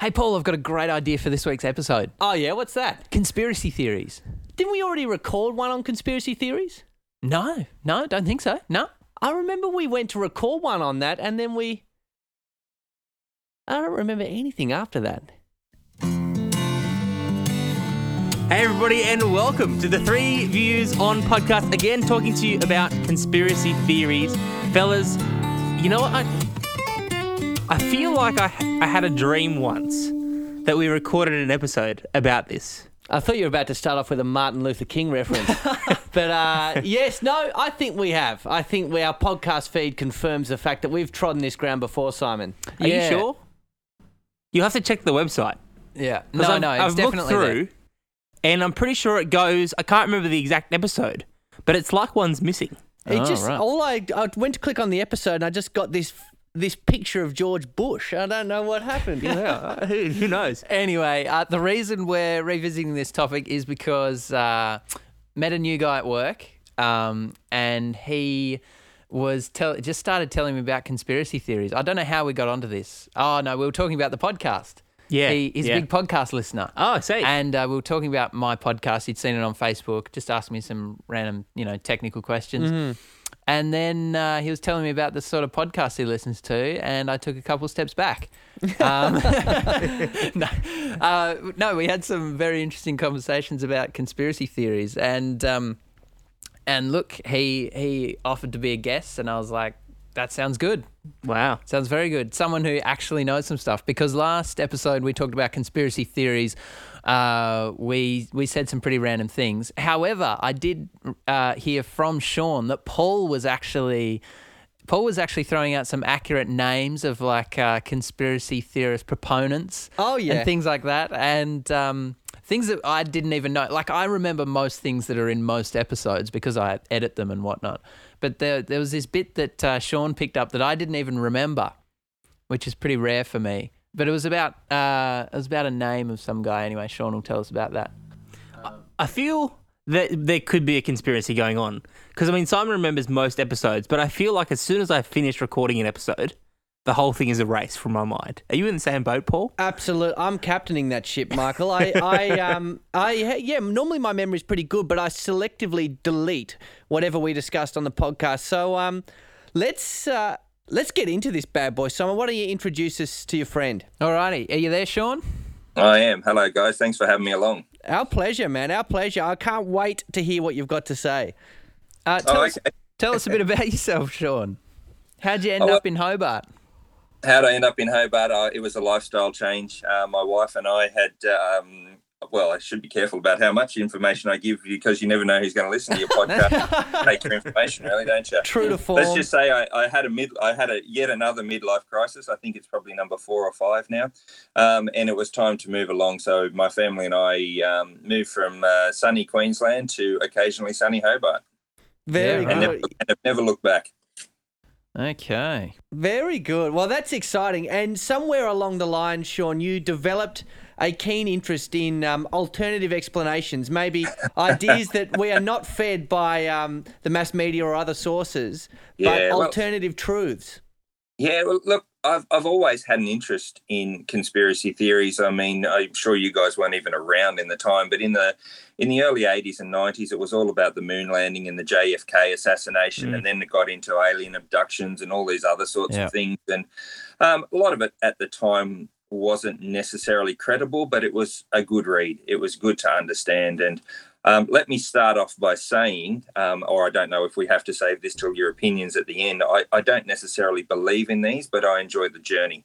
Hey, Paul, I've got a great idea for this week's episode Oh yeah, what's that? conspiracy theories. Didn't we already record one on conspiracy theories? No, no, don't think so. No. I remember we went to record one on that, and then we. I don't remember anything after that. Hey, everybody, and welcome to the Three Views on podcast. Again, talking to you about conspiracy theories. Fellas, you know what? I, I feel like I, I had a dream once that we recorded an episode about this. I thought you were about to start off with a Martin Luther King reference. but uh, yes, no, I think we have. I think we, our podcast feed confirms the fact that we've trodden this ground before, Simon. Are Yeah. you sure? You have to check the website. Yeah. No, I've, no, it's I've definitely looked through, there. and I'm pretty sure it goes. I can't remember the exact episode, but it's like one's missing. It Oh, just right. all I I went to click on the episode and I just got this this picture of George Bush. I don't know what happened. Yeah, who, who knows? Anyway, uh, the reason we're revisiting this topic is because uh, met a new guy at work, um, and he was tell just started telling me about conspiracy theories. I don't know how we got onto this. Oh no, we were talking about the podcast. Yeah, he, he's yeah. a big podcast listener. Oh, see. And uh, we were talking about my podcast. He'd seen it on Facebook. Just asked me some random, you know, technical questions. Mm-hmm. And then uh, he was telling me about the sort of podcast he listens to, and I took a couple steps back. Um, no, uh, no, we had some very interesting conversations about conspiracy theories, and um, and look, he he offered to be a guest, and I was like, that sounds good. wow. Sounds very good. Someone who actually knows some stuff. Because last episode we talked about conspiracy theories. Uh, we we said some pretty random things. However, I did uh, hear from Sean that Paul was actually Paul was actually throwing out some accurate names of like uh, conspiracy theorist proponents. Oh, yeah. and things like that, and um, things that I didn't even know. Like I remember most things that are in most episodes because I edit them and whatnot. But there there was this bit that uh, Sean picked up that I didn't even remember, which is pretty rare for me. But it was about uh, it was about a name of some guy. Anyway, Sean will tell us about that. I feel that there could be a conspiracy going on because I mean Simon remembers most episodes, but I feel like as soon as I finish recording an episode, the whole thing is erased from my mind. Are you in the same boat, Paul? Absolutely. I'm captaining that ship, Michael. I, I, um, I, yeah. Normally my memory's pretty good, but I selectively delete whatever we discussed on the podcast. So, um, let's uh, let's get into this bad boy. Simon, why don't you introduce us to your friend? Alrighty, are you there, Sean? I am. Hello, guys. Thanks for having me along. Our pleasure, man. Our pleasure. I can't wait to hear what you've got to say. Uh, tell, Oh, us, tell us a bit about yourself, Sean. How'd you end Oh, well- up in Hobart? How'd I end up in Hobart? Uh, it was a lifestyle change. Uh, my wife and I had, um, well, I should be careful about how much information I give because you never know who's going to listen to your podcast. Take your information, really, don't you? True to form. Let's just say I, I had a mid, I had a yet another midlife crisis. I think it's probably number four or five now, um, and it was time to move along. So my family and I um, moved from uh, sunny Queensland to occasionally sunny Hobart, Very Yeah, and, good. never, and have never looked back. Okay. Very good. Well, that's exciting. And somewhere along the line, Sean, you developed a keen interest in um, alternative explanations, maybe ideas that we are not fed by um, the mass media or other sources, but Yeah, well- alternative truths. Yeah, well, look, I've I've always had an interest in conspiracy theories. I mean, I'm sure you guys weren't even around in the time, but in the in the early '80s and '90s, it was all about the moon landing and the JFK assassination, and then it got into alien abductions and all these other sorts Yeah. of things. And um, a lot of it at the time wasn't necessarily credible, but it was a good read. It was good to understand. And um, let me start off by saying, um, or I don't know if we have to save this till your opinions at the end. I, I don't necessarily believe in these, but I enjoy the journey.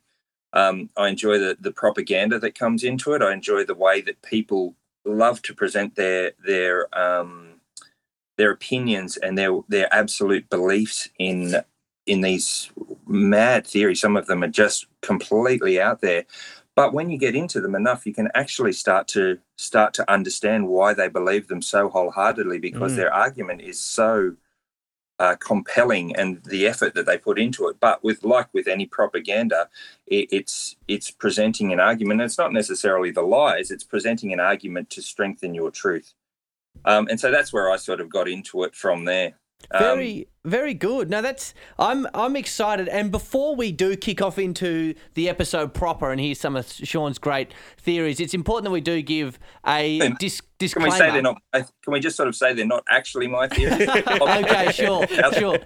Um, I enjoy the, the propaganda that comes into it. I enjoy the way that people love to present their their um, their opinions and their their absolute beliefs in in these mad theories. Some of them are just completely out there. But when you get into them enough, you can actually start to start to understand why they believe them so wholeheartedly because Mm. their argument is so uh, compelling and the effort that they put into it. But with like with any propaganda, it, it's it's presenting an argument. And It's not necessarily the lies. It's presenting an argument to strengthen your truth. Um, and so that's where I sort of got into it from there. Um, Very, very good. Now that's I'm I'm excited. And before we do kick off into the episode proper and hear some of Sean's great theories, it's important that we do give a dis- Can we say they're not? Can we just sort of say they're not actually my theories? okay, sure, sure.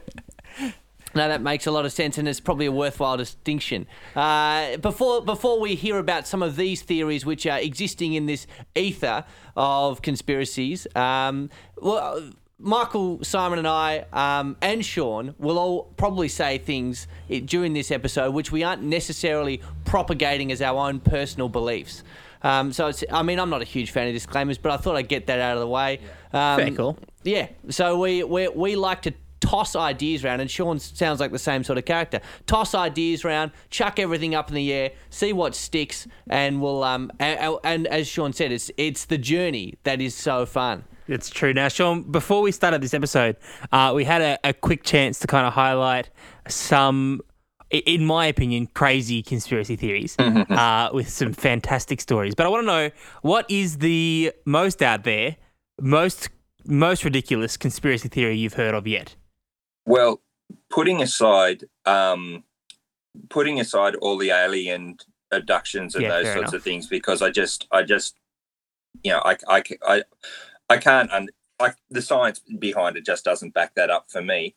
No, that makes a lot of sense, and it's probably a worthwhile distinction. Uh, before before we hear about some of these theories which are existing in this ether of conspiracies, um, well, Michael, Simon, and I, um, and Sean will all probably say things during this episode which we aren't necessarily propagating as our own personal beliefs. Um, so it's, I mean, I'm not a huge fan of disclaimers, but I thought I'd get that out of the way. Um, Fair call. yeah. So we, we we like to toss ideas around, and Sean sounds like the same sort of character. Toss ideas around, chuck everything up in the air, see what sticks, and we'll um and, and as Sean said, it's it's the journey that is so fun. It's true. Now, Sean, before we started this episode, uh, we had a, a quick chance to kind of highlight some, in my opinion, crazy conspiracy theories uh, with some fantastic stories. But I want to know what is the most out there, most most ridiculous conspiracy theory you've heard of yet? Well, putting aside um, putting aside all the alien abductions and Yeah, those sorts enough. of things, because I just, I just, you know, I, I, I, I can't, un- I, the science behind it just doesn't back that up for me.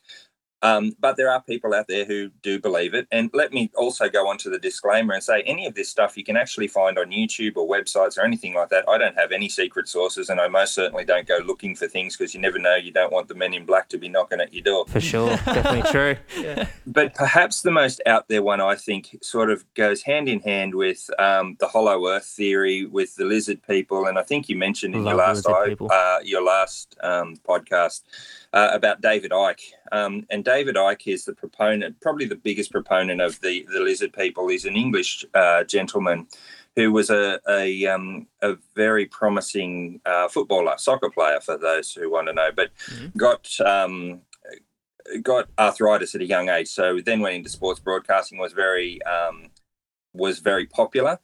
Um, but there are people out there who do believe it. And let me also go on to the disclaimer and say any of this stuff you can actually find on YouTube or websites or anything like that. I don't have any secret sources, and I most certainly don't go looking for things because you never know. You don't want the men in black to be knocking at your door. For sure. Definitely true. But perhaps the most out there one, I think, sort of goes hand in hand with um, the Hollow Earth theory, with the lizard people, and I think you mentioned in your last I- uh, your last um, podcast uh, about David Icke. Um, and David Icke is the proponent, probably the biggest proponent of the the lizard people. He's an English uh, gentleman who was a a, um, a very promising uh, footballer, soccer player, for those who want to know, but got um, got arthritis at a young age. So then went into sports broadcasting. Was very um, was very popular.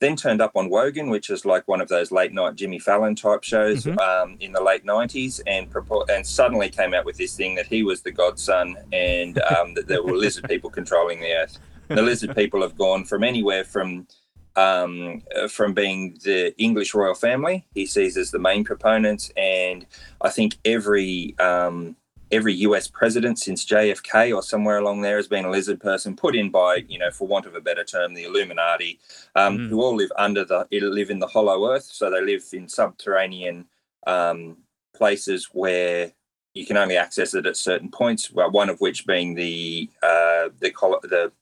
Then turned up on Wogan, which is like one of those late night Jimmy Fallon type shows Mhm. um, in the late nineties, and propo- and suddenly came out with this thing that he was the godson and um, that there were lizard people controlling the earth. The lizard people have gone from anywhere from um, uh, from being the English royal family, he sees as the main proponents, and I think every um, every US president since JFK or somewhere along there has been a lizard person put in by, you know, for want of a better term, the Illuminati, um, Mm. who all live under the live in the hollow earth. So they live in subterranean um, places where you can only access it at certain points. Well, one of which being the uh, the the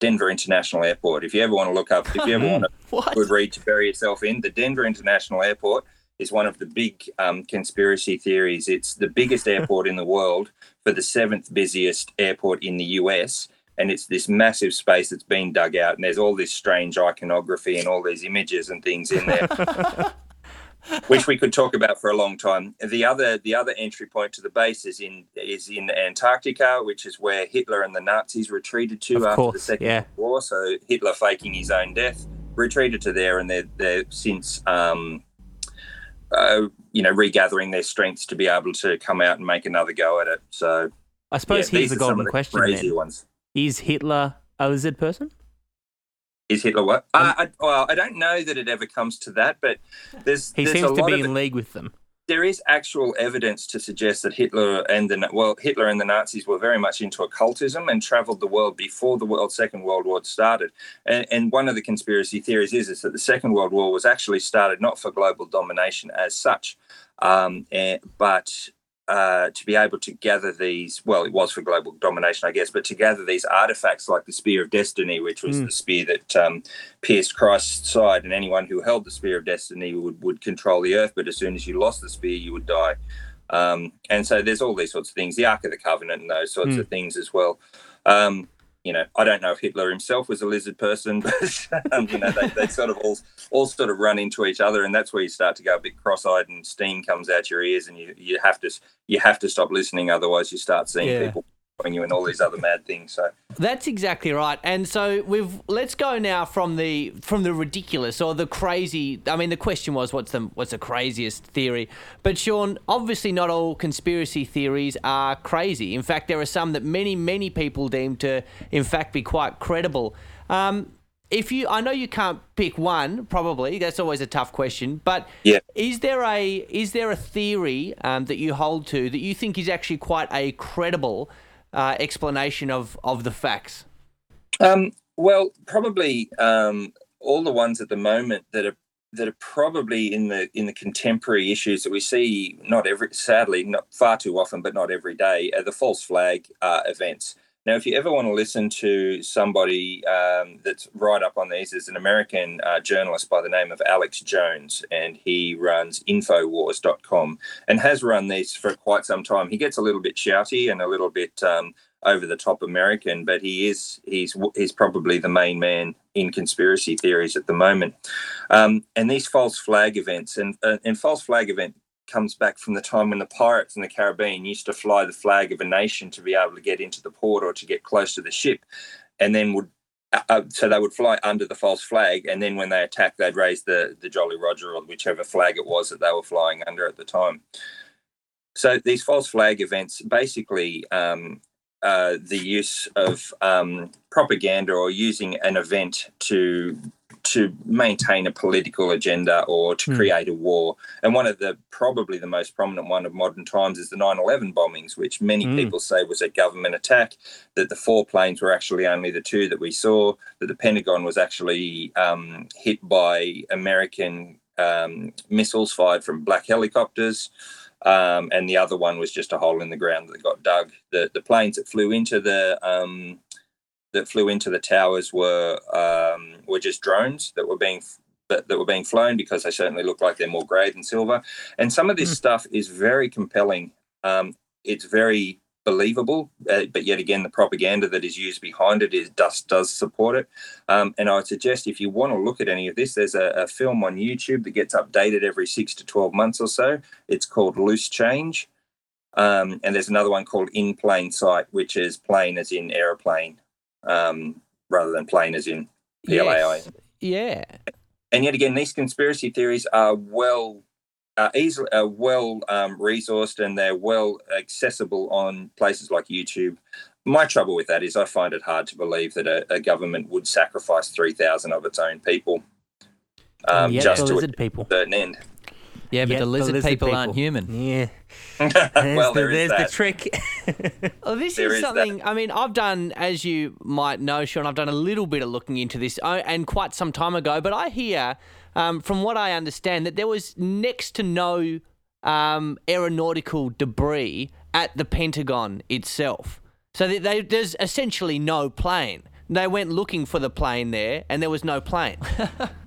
Denver International Airport. If you ever want to look up, if you ever want a What? good read to bury yourself in, the Denver International Airport is one of the big um, conspiracy theories. It's the biggest airport in the world for the seventh busiest airport in the US. And it's this massive space that's been dug out, and there's all this strange iconography and all these images and things in there, which we could talk about for a long time. The other, the other entry point to the base is in is in Antarctica, which is where Hitler and the Nazis retreated to Of after the Second yeah. World War. So Hitler faking his own death retreated to there, and they're they're since um, uh, you know regathering their strengths to be able to come out and make another go at it. So I suppose yeah, here's the golden question then. ones. Is Hitler a lizard person? Is Hitler what? Uh, I, well, I don't know that it ever comes to that, but there's He there's seems a to be in league with them. There is actual evidence to suggest that Hitler and the well, Hitler and the Nazis were very much into occultism and travelled the world before the world Second World War started. And, and one of the conspiracy theories is, is that the Second World War was actually started not for global domination as such, um, eh, but uh, to be able to gather these. Well, it was for global domination, I guess, but to gather these artifacts like the Spear of Destiny, which was Mm. the spear that um, pierced Christ's side, and anyone who held the Spear of Destiny would, would control the earth. But as soon as you lost the spear, you would die. Um, and so there's all these sorts of things, the Ark of the Covenant and those sorts Hmm. of things as well. Um, you know, I don't know if Hitler himself was a lizard person, but um, you know, they, they sort of all all sort of run into each other, and that's where you start to go a bit cross-eyed, and steam comes out your ears, and you you have to you have to stop listening, otherwise you start seeing Yeah. people you and all these other mad things. So That's exactly right. And so we've let's go now from the from the ridiculous or the crazy. I mean, the question was what's the what's the craziest theory? But Sean, obviously not all conspiracy theories are crazy. In fact, there are some that many many people deem to in fact be quite credible. Um, if you, I know you can't pick one. Probably that's always a tough question. But Yeah. is there a is there a theory um, that you hold to that you think is actually quite a credible uh, explanation of of the facts? Um, well, probably um, all the ones at the moment that are that are probably in the in the contemporary issues that we see not every sadly not far too often, but not every day are the false flag uh, events. Now, if you ever want to listen to somebody um, that's right up on these, there's an American uh, journalist by the name of Alex Jones, and he runs Infowars.com and has run these for quite some time. He gets a little bit shouty and a little bit um, over the top American, but he is he's he's probably the main man in conspiracy theories at the moment. Um, and these false flag events and uh, and false flag event comes back from the time when the pirates in the Caribbean used to fly the flag of a nation to be able to get into the port or to get close to the ship, and then would. Uh, so they would fly under the false flag, and then when they attacked, they'd raise the the Jolly Roger or whichever flag it was that they were flying under at the time. So these false flag events basically um, uh, the use of um, propaganda or using an event to to maintain a political agenda or to Hmm. create a war. And one of the probably the most prominent one of modern times is the 9/11 bombings, which many Hmm. people say was a government attack. That the four planes were actually only the two that we saw. That the Pentagon was actually um, hit by American um, missiles fired from black helicopters um, and the other one was just a hole in the ground that got dug. The the planes that flew into the um, that flew into the towers were um, were just drones that were being that, that were being flown because they certainly look like they're more grey than silver. And some of this Hmm. stuff is very compelling. Um, it's very believable, uh, but yet again, the propaganda that is used behind it is does does support it. Um, and I would suggest if you want to look at any of this, there's a, a film on YouTube that gets updated every six to twelve months or so. It's called Loose Change. Um, and there's another one called In Plain Sight, which is plain as in aeroplane, um, rather than plain as in PLAI. Yes. Yeah. And yet again, these conspiracy theories are well, uh, easily, uh, well um, resourced, and they're well accessible on places like YouTube. My trouble with that is I find it hard to believe that a, a government would sacrifice three thousand of its own people um, yeah, just to lizard people. certain end. Yeah, but Yeah, the lizard, people, aren't human. Yeah. There's, well, the, there is there's the that. trick. Well, this There is is that. something. I mean, I've done, as you might know, Sean. I've done a little bit of looking into this, uh, and quite some time ago. But I hear, um, from what I understand, that there was next to no um, aeronautical debris at the Pentagon itself. So they, they, there's essentially no plane. They went looking for the plane there, and there was no plane.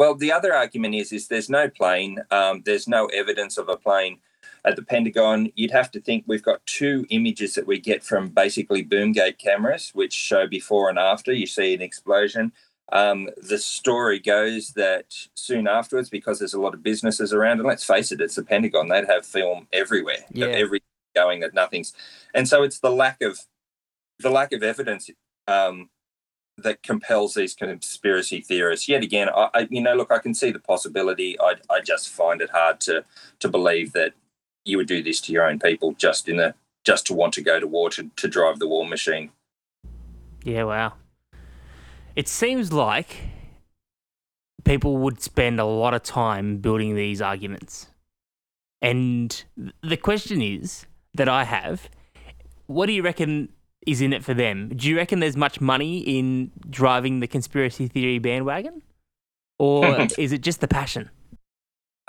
Well, the other argument is is there's no plane. Um, there's no evidence of a plane at the Pentagon. You'd have to think we've got two images that we get from basically boomgate cameras, which show before and after. You see an explosion. Um, the story goes that soon afterwards, because there's a lot of businesses around, and let's face it, it's the Pentagon. They'd have film everywhere, Yeah. every going that nothing's, and so it's the lack of the lack of evidence um, that compels these conspiracy theorists. Yet again, I, I you know, look, I can see the possibility. I, I just find it hard to to believe that you would do this to your own people just in a just to want to go to war to, to drive the war machine. yeah, wow. It seems like people would spend a lot of time building these arguments. And the question is that I have what do you reckon is in it for them? Do you reckon there's much money in driving the conspiracy theory bandwagon? Or is it just the passion?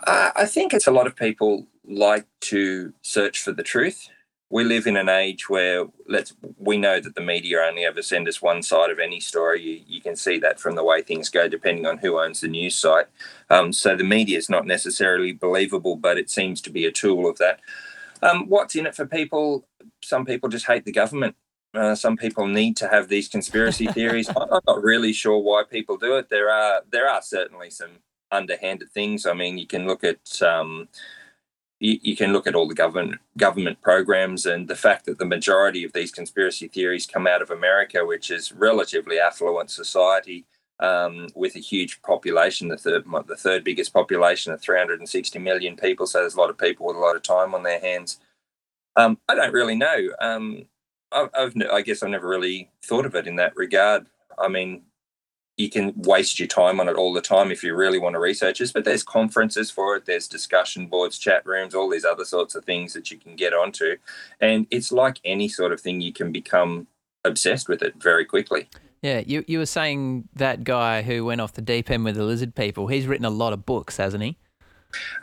Uh, I think it's a lot of people like to search for the truth. We live in an age where let's we know that the media only ever send us one side of any story. You, you can see that from the way things go, depending on who owns the news site. Um, so the media is not necessarily believable, but it seems to be a tool of that. Um, what's in it for people? Some people just hate the government. Uh, some people need to have these conspiracy theories. I'm not really sure why people do it. There are there are certainly some underhanded things. I mean, you can look at um, you, you, can look at all the government government programs and the fact that the majority of these conspiracy theories come out of America, which is relatively affluent society um, with a huge population, the third the third biggest population of 360 million people. So there's a lot of people with a lot of time on their hands. Um, I don't really know. Um, I've, I've, I guess I've never really thought of it in that regard. I mean, you can waste your time on it all the time if you really want to research this, but there's conferences for it, there's discussion boards, chat rooms, all these other sorts of things that you can get onto. And it's like any sort of thing, you can become obsessed with it very quickly. Yeah, you, you were saying that guy who went off the deep end with the lizard people, he's written a lot of books, hasn't he?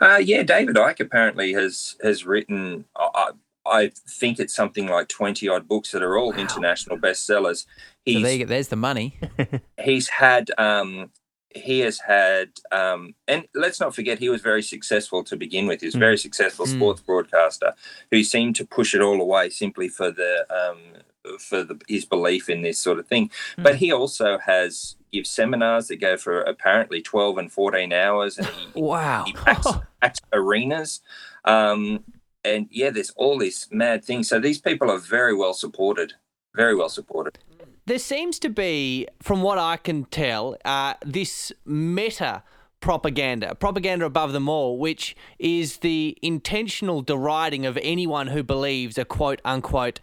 Uh, yeah, David Icke apparently has has written. I, I think it's something like twenty odd books that are all wow. international bestsellers. He's, so there there's the money. he's had um, he has had um, and let's not forget he was very successful to begin with. He was a very mm. successful mm. sports broadcaster who seemed to push it all away simply for the um, for the, his belief in this sort of thing. Mm. But he also has gives seminars that go for apparently 12 and 14 hours. And he, wow. He packs, packs arenas. Um, and yeah, there's all these mad things. So these people are very well supported, very well supported. There seems to be, from what I can tell, uh, this meta propaganda, propaganda above them all, which is the intentional deriding of anyone who believes a quote unquote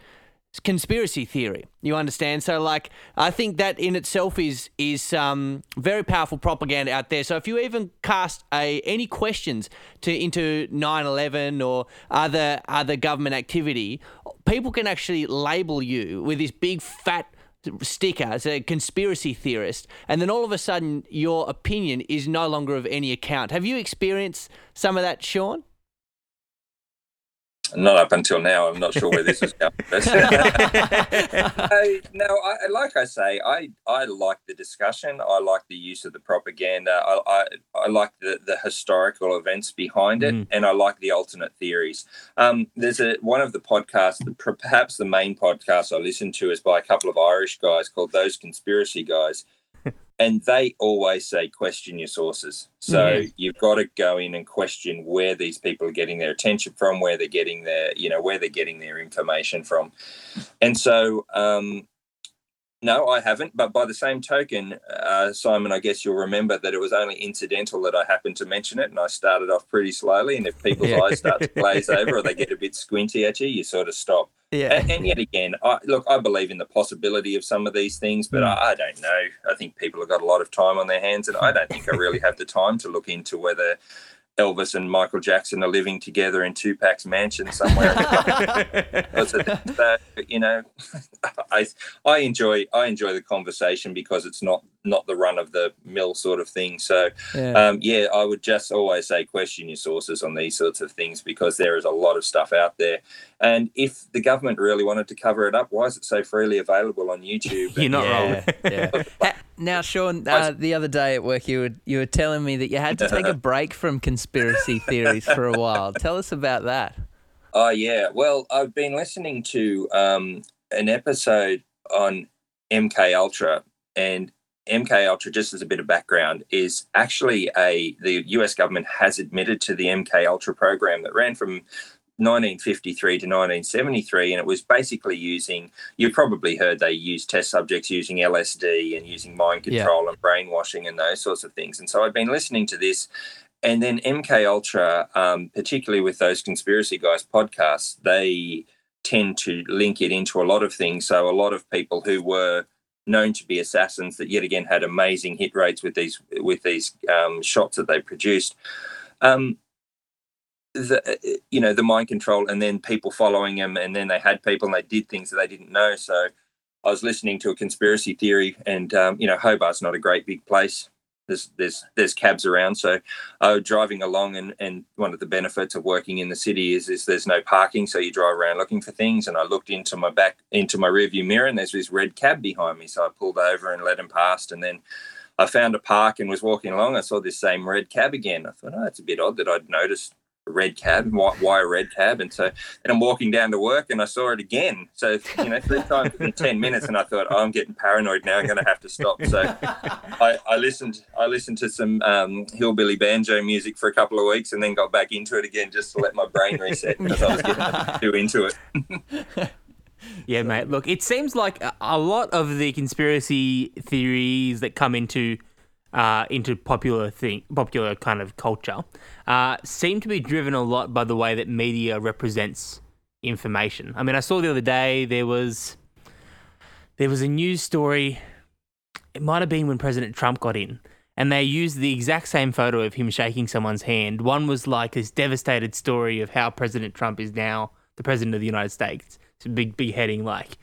conspiracy theory. You understand? So, like, I think that in itself is is um, very powerful propaganda out there. So, if you even cast a any questions to into 9/11 or other other government activity, people can actually label you with this big fat sticker as a conspiracy theorist, and then all of a sudden your opinion is no longer of any account. Have you experienced some of that, Sean? Not up until now. I'm not sure where this is going. I, no, I, like I say, I, I like the discussion. I like the use of the propaganda. I, I, I like the, the historical events behind it, mm. and I like the alternate theories. Um, there's a one of the podcasts, perhaps the main podcast I listen to, is by a couple of Irish guys called Those Conspiracy Guys and they always say question your sources so mm-hmm. you've got to go in and question where these people are getting their attention from where they're getting their you know where they're getting their information from and so um no, I haven't. But by the same token, uh, Simon, I guess you'll remember that it was only incidental that I happened to mention it, and I started off pretty slowly. And if people's eyes start to glaze over or they get a bit squinty at you, you sort of stop. Yeah. And, and yet again, I, look, I believe in the possibility of some of these things, but mm. I, I, don't know. I think people have got a lot of time on their hands, and I don't think I really have the time to look into whether Elvis and Michael Jackson are living together in Tupac's mansion somewhere. so, you know, I I enjoy I enjoy the conversation because it's not not the run of the mill sort of thing. So, yeah. Um, yeah, I would just always say question your sources on these sorts of things because there is a lot of stuff out there. And if the government really wanted to cover it up, why is it so freely available on YouTube? You're not yeah, wrong. yeah. Now, Sean, uh, the other day at work, you were you were telling me that you had to take a break from conspiracy theories for a while. Tell us about that. Oh yeah, well, I've been listening to um, an episode on MK Ultra, and MK Ultra, just as a bit of background, is actually a the US government has admitted to the MK Ultra program that ran from 1953 to 1973, and it was basically using. You probably heard they used test subjects using LSD and using mind control yeah. and brainwashing and those sorts of things. And so I've been listening to this, and then MK Ultra, um, particularly with those conspiracy guys podcasts, they tend to link it into a lot of things. So a lot of people who were known to be assassins that yet again had amazing hit rates with these with these um, shots that they produced. Um, the you know the mind control and then people following him and then they had people and they did things that they didn't know. So i was listening to a conspiracy theory and um, you know hobart's not a great big place. There's there's there's cabs around. So i was driving along and and one of the benefits of working in the city is is there's no parking. So you drive around looking for things. And i looked into my back into my rearview mirror and there's this red cab behind me. So i pulled over and let him past. And then I found a park and was walking along. I saw this same red cab again. I thought, oh, it's a bit odd that I'd noticed red cab. Why, why a red cab? And so, and I'm walking down to work, and I saw it again. So you know, three times in ten minutes, and I thought, oh, I'm getting paranoid now. I'm going to have to stop. So I, I listened. I listened to some um, hillbilly banjo music for a couple of weeks, and then got back into it again just to let my brain reset because I was getting too into it. Yeah, mate. Look, it seems like a lot of the conspiracy theories that come into uh, into popular thing, popular kind of culture, uh, seem to be driven a lot by the way that media represents information. I mean, I saw the other day there was there was a news story. It might have been when President Trump got in, and they used the exact same photo of him shaking someone's hand. One was like this devastated story of how President Trump is now the president of the United States. It's a big, big heading like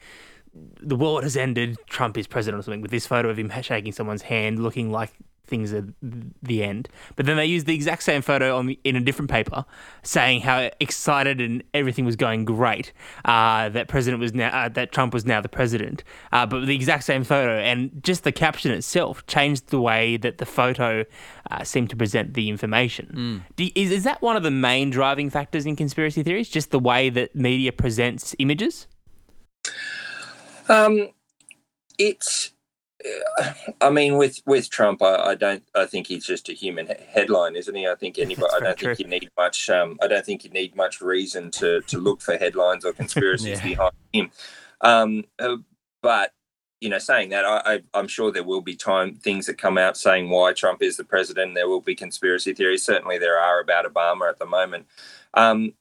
the world has ended. Trump is president or something with this photo of him shaking someone's hand, looking like things are the end. But then they used the exact same photo on the, in a different paper, saying how excited and everything was going great. Uh, that president was now uh, that Trump was now the president. Uh, but the exact same photo and just the caption itself changed the way that the photo uh, seemed to present the information. Do, is is that one of the main driving factors in conspiracy theories? Just the way that media presents images? Um, it's. uh, I mean, with with Trump, I, I don't. I think he's just a human he- headline, isn't he? I think anybody. I don't very think you need much. Um, I don't think you need much reason to to look for headlines or conspiracies Yeah. behind him. Um, uh, but you know, saying that, I, I'm sure there will be time things that come out saying why Trump is the president. There will be conspiracy theories. Certainly, there are about Obama at the moment. Um,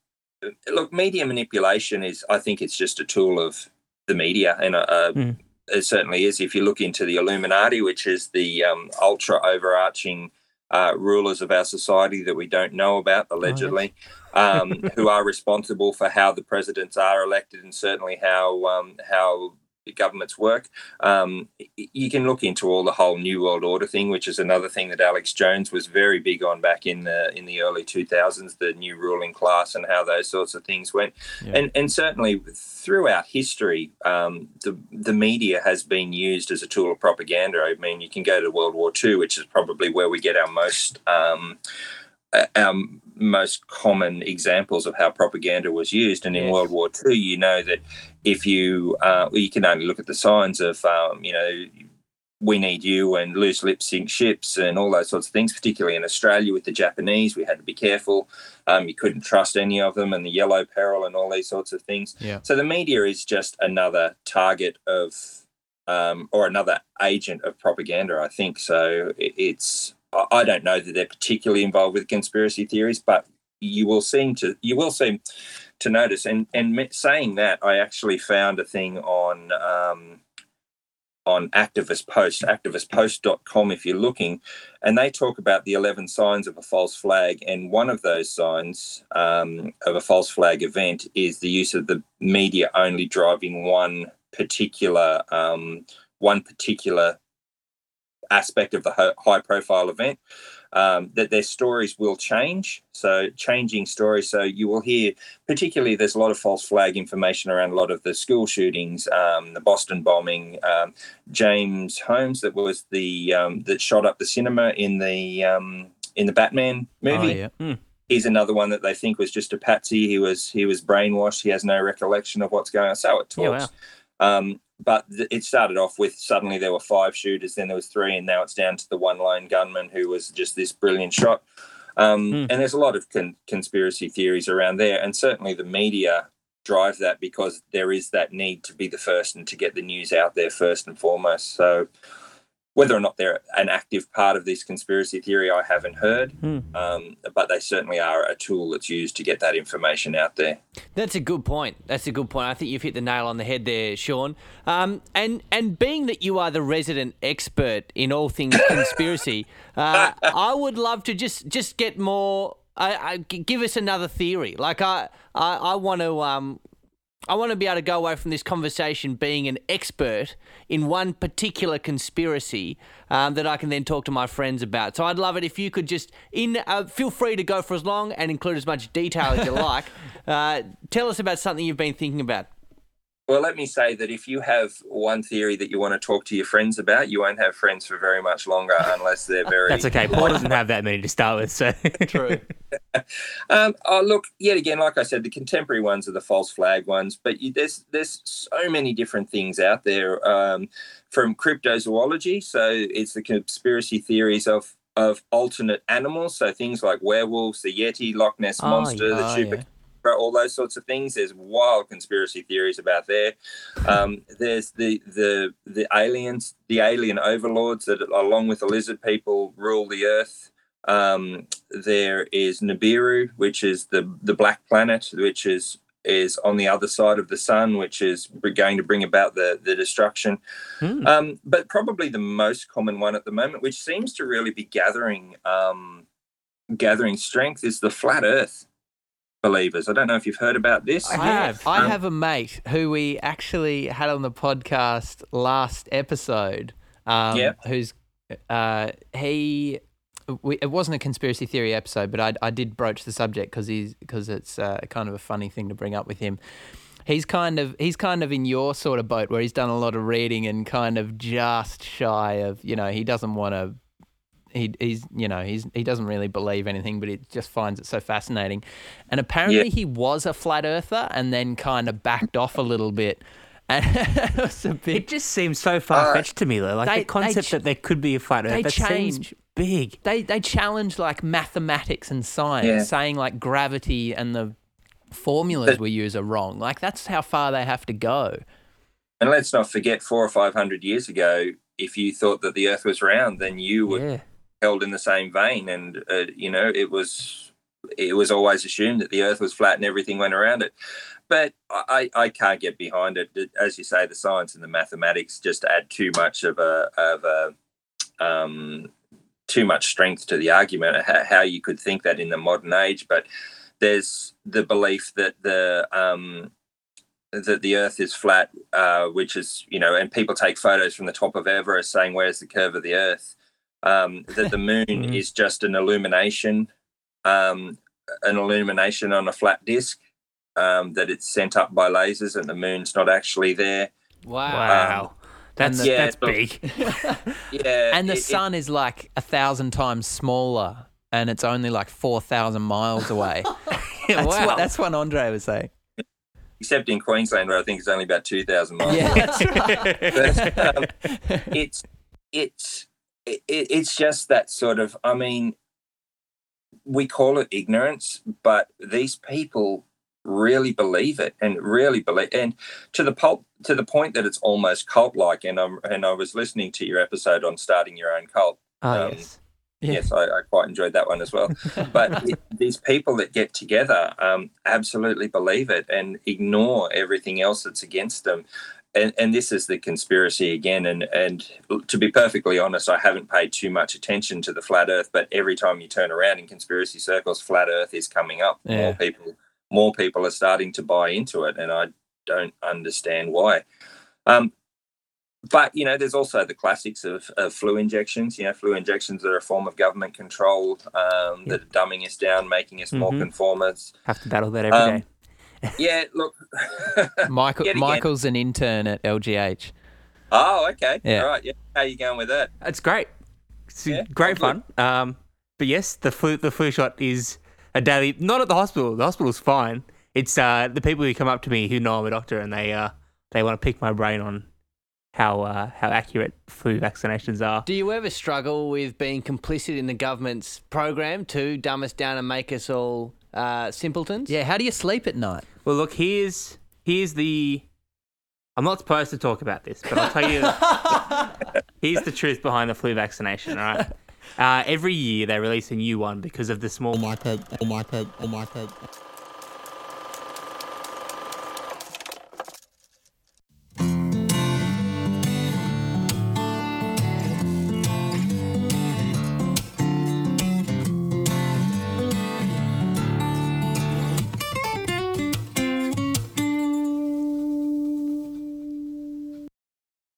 look, media manipulation is. I think it's just a tool of the media, and uh, uh, Mm. it certainly is. If you look into the Illuminati, which is the um, ultra overarching uh, rulers of our society that we don't know about, allegedly, um, who are responsible for how the presidents are elected and certainly how um, how governments work. Um, you can look into all the whole New World Order thing, which is another thing that Alex Jones was very big on back in the in the early 2000s, the new ruling class and how those sorts of things went. Yeah. And and certainly throughout history, um, the the media has been used as a tool of propaganda. I mean, you can go to World War II, which is probably where we get our most um, our most common examples of how propaganda was used. And in Yes. World War II, you know that if you uh, well, you can only look at the signs of um, you know we need you and loose lips sink ships and all those sorts of things, particularly in Australia with the Japanese. We had to be careful. Um, you couldn't trust any of them and the yellow peril and all these sorts of things. Yeah. So the media is just another target of um, or another agent of propaganda, I think. So it, it's I don't know that they're particularly involved with conspiracy theories, but you will seem to you will seem to notice. And and saying that, I actually found a thing on um, on Activist Post, activistpost.com, if you're looking, and they talk about the 11 signs of a false flag. And one of those signs um, of a false flag event is the use of the media only driving one particular um, one particular aspect of the high profile event um, that their stories will change so changing stories so you will hear particularly there's a lot of false flag information around a lot of the school shootings um, the boston bombing um, james holmes that was the um, that shot up the cinema in the um, in the batman movie Oh, yeah. he's another one that they think was just a patsy. He was he was brainwashed. He has no recollection of what's going on. So it Yeah, talks. Um, but th- it started off with suddenly there were five shooters, then there was three, and now it's down to the one lone gunman who was just this brilliant shot. Um, Hmm. And there's a lot of con- conspiracy theories around there, and certainly the media drive that because there is that need to be the first and to get the news out there first and foremost. So whether or not they're an active part of this conspiracy theory, I haven't heard, Hmm. um, but they certainly are a tool that's used to get that information out there. That's a good point. That's a good point. I think you've hit the nail on the head there, Sean. Um, and and being that you are the resident expert in all things conspiracy, uh, I would love to just just get more. I, I, give us another theory. Like I I, I want to um. I want to be able to go away from this conversation being an expert in one particular conspiracy um, that I can then talk to my friends about. So I'd love it if you could just in uh, feel free to go for as long and include as much detail as you like. Uh, tell us about something you've been thinking about. Well, let me say that if you have one theory that you want to talk to your friends about, you won't have friends for very much longer unless they're very. That's okay. Paul doesn't have that many to start with, so True. Um, oh, look, yet again, like I said, the contemporary ones are the false flag ones, but you, there's there's so many different things out there um, from cryptozoology. So it's the conspiracy theories of of alternate animals. So things like werewolves, the Yeti, Loch Ness Oh, monster, the Oh, super all those sorts of things. There's wild conspiracy theories about there. Um, there's the the the aliens, the alien overlords that, along with the lizard people, rule the earth. Um, there is Nibiru, which is the the black planet, which is is on the other side of the sun, which is going to bring about the the destruction. Hmm. Um, but probably the most common one at the moment, which seems to really be gathering um, gathering strength, is the flat Earth believers. I don't know if you've heard about this. I have. I have a mate who we actually had on the podcast last episode. Um, Yeah. Who's uh, he? We, it wasn't a conspiracy theory episode, but I, I did broach the subject because he's because it's uh, kind of a funny thing to bring up with him. He's kind of he's kind of in your sort of boat where he's done a lot of reading and kind of just shy of you know he doesn't want to he, he's you know he's he doesn't really believe anything, but he just finds it so fascinating. And apparently, he was a flat earther, and then kind of backed off a little bit. And it was a it just seems so far fetched to me. Though, like They- the concept ch- that there could be a flat Earth, they that seems change. big. They they challenge like mathematics and science, Yeah. saying like gravity and the formulas But- we use are wrong. Like that's how far they have to go. And let's not forget, four or five hundred years ago, if you thought that the Earth was round, then you would Yeah. Held in the same vein, and uh, you know it was it was always assumed that the Earth was flat and everything went around it. But I, I can't get behind it. As you say, the science and the mathematics just add too much of a of a um, too much strength to the argument how you could think that in the modern age. But there's the belief that the um, that the Earth is flat, uh, which is you know, and people take photos from the top of Everest saying, "Where's the curve of the Earth?" Um, that the moon Mhm. is just an illumination, um, an illumination on a flat disk. Um, that it's sent up by lasers, and the moon's not actually there. Wow. that's the- Yeah, that's but- big. Yeah, and the it- it- sun is like a thousand times smaller, and it's only like four thousand miles away. that's, wow. what, that's what Andre was saying. except in Queensland, where I think it's only about two thousand miles. Yeah, away. that's right. But, um, it's it's it, it's just that sort of i mean we call it ignorance but these people really believe it and really believe and to the pulp to the point that it's almost cult like and i'm and i was listening to your episode on starting your own cult oh, um, yes. Yeah. yes I, I quite enjoyed that one as well but it, these people that get together um, absolutely believe it and ignore everything else that's against them and, and this is the conspiracy again and and to be perfectly honest i haven't paid too much attention to the flat earth but every time you turn around in conspiracy circles flat earth is coming up Yeah. more people more people are starting to buy into it and i don't understand why um, but you know, there's also the classics of, of flu injections. You know, flu injections are a form of government control um, that are dumbing us down, making us more Mhm. conformists. Have to battle that every day. Yeah, look. Michael Michael's an intern at LGH. oh, okay. Yeah. All right. Yeah. How you going with that? It's great. It's Yeah, great I'm fun. Um, but yes, the flu the flu shot is a daily. Not at the hospital. The hospital's fine. It's uh, the people who come up to me who know I'm a doctor and they uh, they want to pick my brain on how uh, how accurate flu vaccinations are. Do you ever struggle with being complicit in the government's program to dumb us down and make us all uh, simpletons? Yeah, how do you sleep at night? Well, look, here's here's the. I'm not supposed to talk about this, but I'll tell you. here's the truth behind the flu vaccination. All right. Uh, every year they release a new one because of the small microbe, microbe, microbe.